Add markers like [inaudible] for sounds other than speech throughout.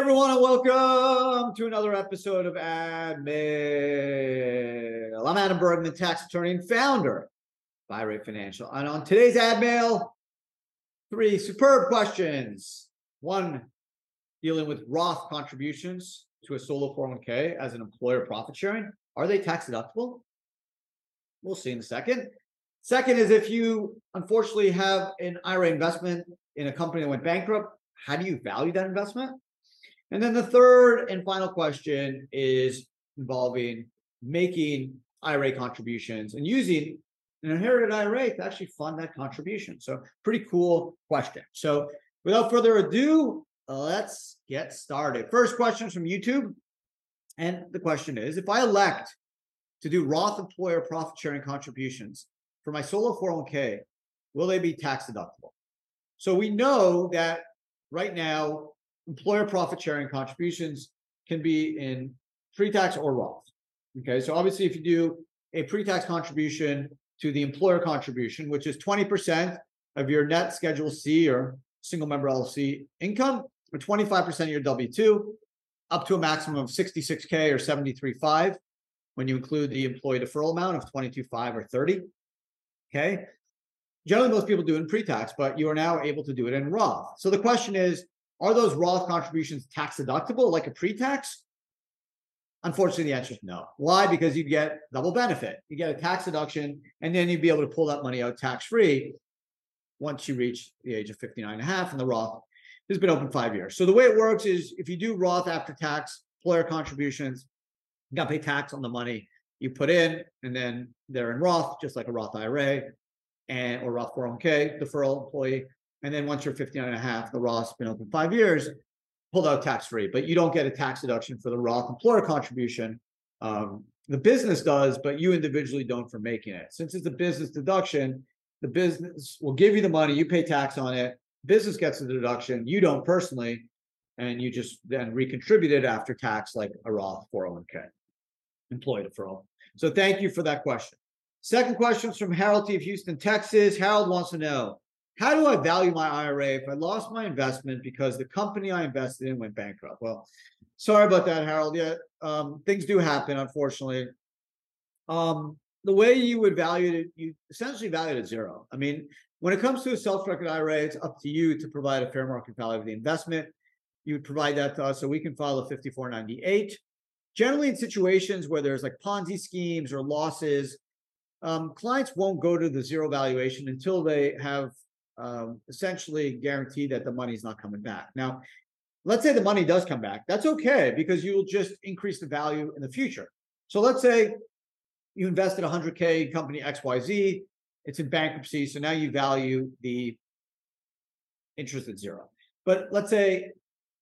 Everyone, and welcome to another episode of Ad Mail. I'm Adam Bergman, tax attorney and founder of IRA Financial. And on today's Ad Mail, three superb questions. One dealing with Roth contributions to a solo 401k as an employer profit sharing. Are they tax deductible? We'll see in a second. Second is if you unfortunately have an IRA investment in a company that went bankrupt, how do you value that investment? And then the third and final question is involving making IRA contributions and using an inherited IRA to actually fund that contribution. So, pretty cool question. So, without further ado, let's get started. First question is from YouTube. And the question is if I elect to do Roth employer profit sharing contributions for my solo 401k, will they be tax deductible? So, we know that right now employer profit sharing contributions can be in pre-tax or Roth. Okay, so obviously, if you do a pre-tax contribution to the employer contribution, which is 20% of your net Schedule C or single member LLC income, or 25% of your W-2, up to a maximum of 66K or 73.5 when you include the employee deferral amount of 22.5 or 30. Okay. Generally, most people do it in pre-tax, but you are now able to do it in Roth. So the question is, are those Roth contributions tax deductible like a pre-tax? Unfortunately, the answer is no. Why? Because you get double benefit. You get a tax deduction, and then you'd be able to pull that money out tax-free once you reach the age of 59 and a half, and the Roth has been open five years. So the way it works is if you do Roth after tax, employer contributions, you got to pay tax on the money you put in, and then they're in Roth, just like a Roth IRA and or Roth 401k, deferral employee and then once you're 59 and a half, the Roth's been open five years, pulled out tax free, but you don't get a tax deduction for the Roth employer contribution. Um, the business does, but you individually don't for making it. Since it's a business deduction, the business will give you the money, you pay tax on it, business gets the deduction, you don't personally, and you just then recontribute it after tax like a Roth 401k, employee deferral. So thank you for that question. Second question is from Harold T. of Houston, Texas. Harold wants to know how do I value my IRA if I lost my investment because the company I invested in went bankrupt? Well, sorry about that, Harold. Yeah, um, things do happen, unfortunately. Um, the way you would value it, you essentially value it at zero. I mean, when it comes to a self-directed IRA, it's up to you to provide a fair market value of the investment. You would provide that to us so we can file a 5498. Generally, in situations where there's like Ponzi schemes or losses, um, clients won't go to the zero valuation until they have um, essentially guarantee that the money is not coming back. Now, let's say the money does come back. That's okay because you'll just increase the value in the future. So let's say you invested 100K in company XYZ, it's in bankruptcy. So now you value the interest at zero. But let's say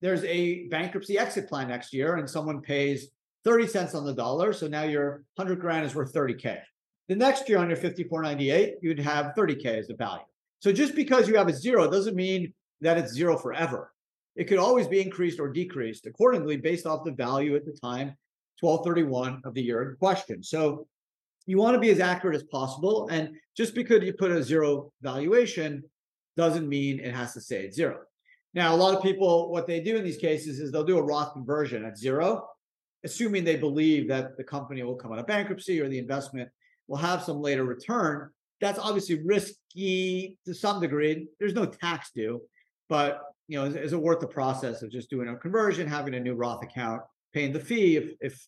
there's a bankruptcy exit plan next year and someone pays 30 cents on the dollar. So now your 100 grand is worth 30K. The next year on your 5498, you'd have 30K as the value. So just because you have a zero doesn't mean that it's zero forever. It could always be increased or decreased accordingly based off the value at the time, 1231 of the year in question. So you want to be as accurate as possible. And just because you put a zero valuation doesn't mean it has to stay at zero. Now, a lot of people, what they do in these cases is they'll do a Roth conversion at zero, assuming they believe that the company will come out of bankruptcy or the investment will have some later return that's obviously risky to some degree. There's no tax due, but you know, is, is, it worth the process of just doing a conversion, having a new Roth account, paying the fee if if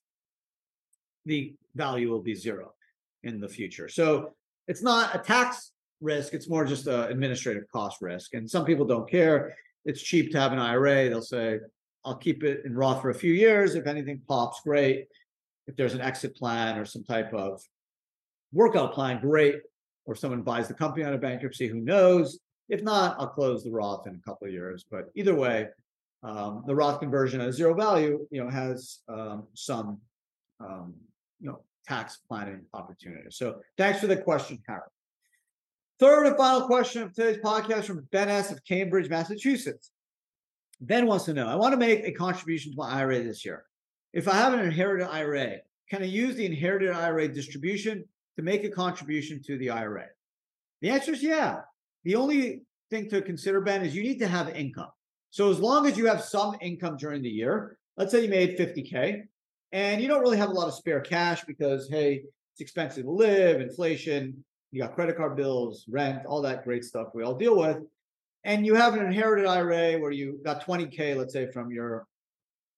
the value will be zero in the future? So it's not a tax risk; it's more just an administrative cost risk. And some people don't care. It's cheap to have an IRA. They'll say, "I'll keep it in Roth for a few years. If anything pops, great. If there's an exit plan or some type of workout plan, great or someone buys the company out of bankruptcy, who knows? If not, I'll close the Roth in a couple of years. But either way, um, the Roth conversion at zero value, you know, has um, some, um, you know, tax planning opportunities. So thanks for the question, Harold. Third and final question of today's podcast from Ben S. of Cambridge, Massachusetts. Ben wants to know I want to make a contribution to my IRA this year. If I have an inherited IRA, can I use the inherited IRA distribution to make a contribution to the IRA? The answer is yeah. The only thing to consider, Ben, is you need to have income. So as long as you have some income during the year, let's say you made 50K and you don't really have a lot of spare cash because, hey, it's expensive to live, inflation, you got credit card bills, rent, all that great stuff we all deal with. And you have an inherited IRA where you got 20K, let's say, from your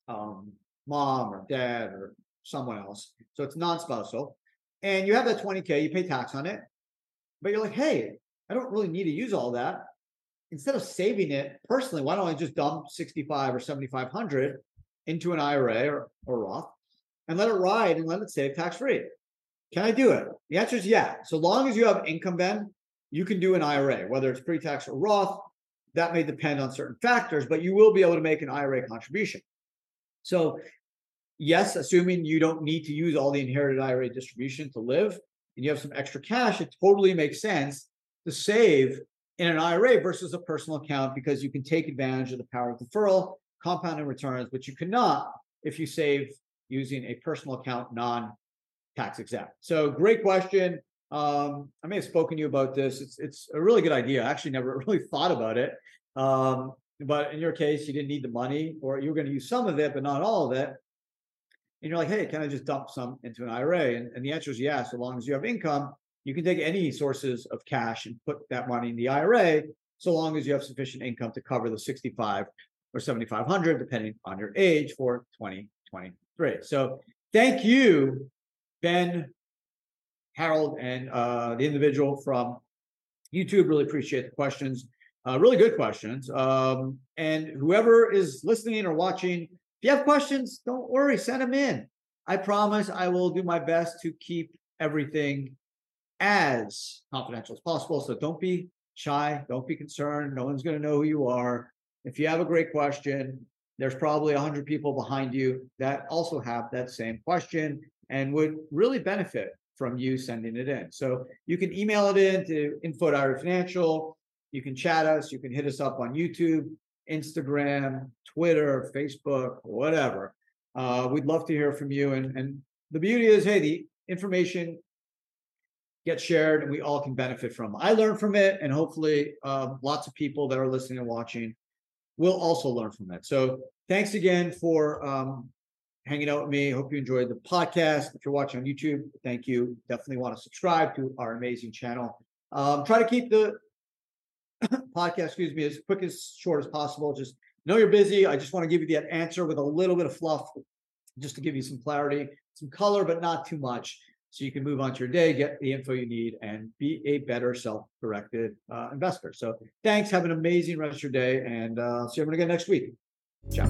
um, mom or dad or someone else. So it's non spousal. And you have that 20K, you pay tax on it. But you're like, hey, I don't really need to use all that. Instead of saving it personally, why don't I just dump 65 or 7,500 into an IRA or, or Roth and let it ride and let it save tax free? Can I do it? The answer is yeah. So long as you have income, Ben, you can do an IRA, whether it's pre-tax or Roth. That may depend on certain factors, but you will be able to make an IRA contribution. So, yes, assuming you don't need to use all the inherited IRA distribution to live and you have some extra cash, it totally makes sense to save in an IRA versus a personal account because you can take advantage of the power of deferral, compounding returns, which you cannot if you save using a personal account non tax exempt. So, great question. Um, I may have spoken to you about this. It's it's a really good idea. I actually never [laughs] really thought about it. Um, but in your case, you didn't need the money, or you were going to use some of it, but not all of it. And you're like, hey, can I just dump some into an IRA? And, and the answer is yes. So long as you have income, you can take any sources of cash and put that money in the IRA, so long as you have sufficient income to cover the 65 or 7,500, depending on your age, for 2023. So thank you, Ben, Harold, and uh, the individual from YouTube. Really appreciate the questions. Uh, really good questions. Um, and whoever is listening or watching, you have questions, don't worry, send them in. I promise I will do my best to keep everything as confidential as possible. So don't be shy, don't be concerned. No one's going to know who you are. If you have a great question, there's probably 100 people behind you that also have that same question and would really benefit from you sending it in. So you can email it in to info at IRA Financial you can chat us. You can hit us up on YouTube, Instagram, Twitter, Facebook, whatever. Uh, we'd love to hear from you. And, and the beauty is, hey, the information gets shared and we all can benefit from. I learn from it, and hopefully, um, lots of people that are listening and watching will also learn from it. So, thanks again for um, hanging out with me. Hope you enjoyed the podcast. If you're watching on YouTube, thank you. Definitely want to subscribe to our amazing channel. Um, try to keep the [coughs] podcast, excuse me, as quick as short as possible. Just know you're busy. I just want to give you that answer with a little bit of fluff, just to give you some clarity, some color, but not too much. So you can move on to your day, get the info you need, and be a better self-directed uh, investor. So thanks. Have an amazing rest of your day, and uh, see you again next week. Ciao.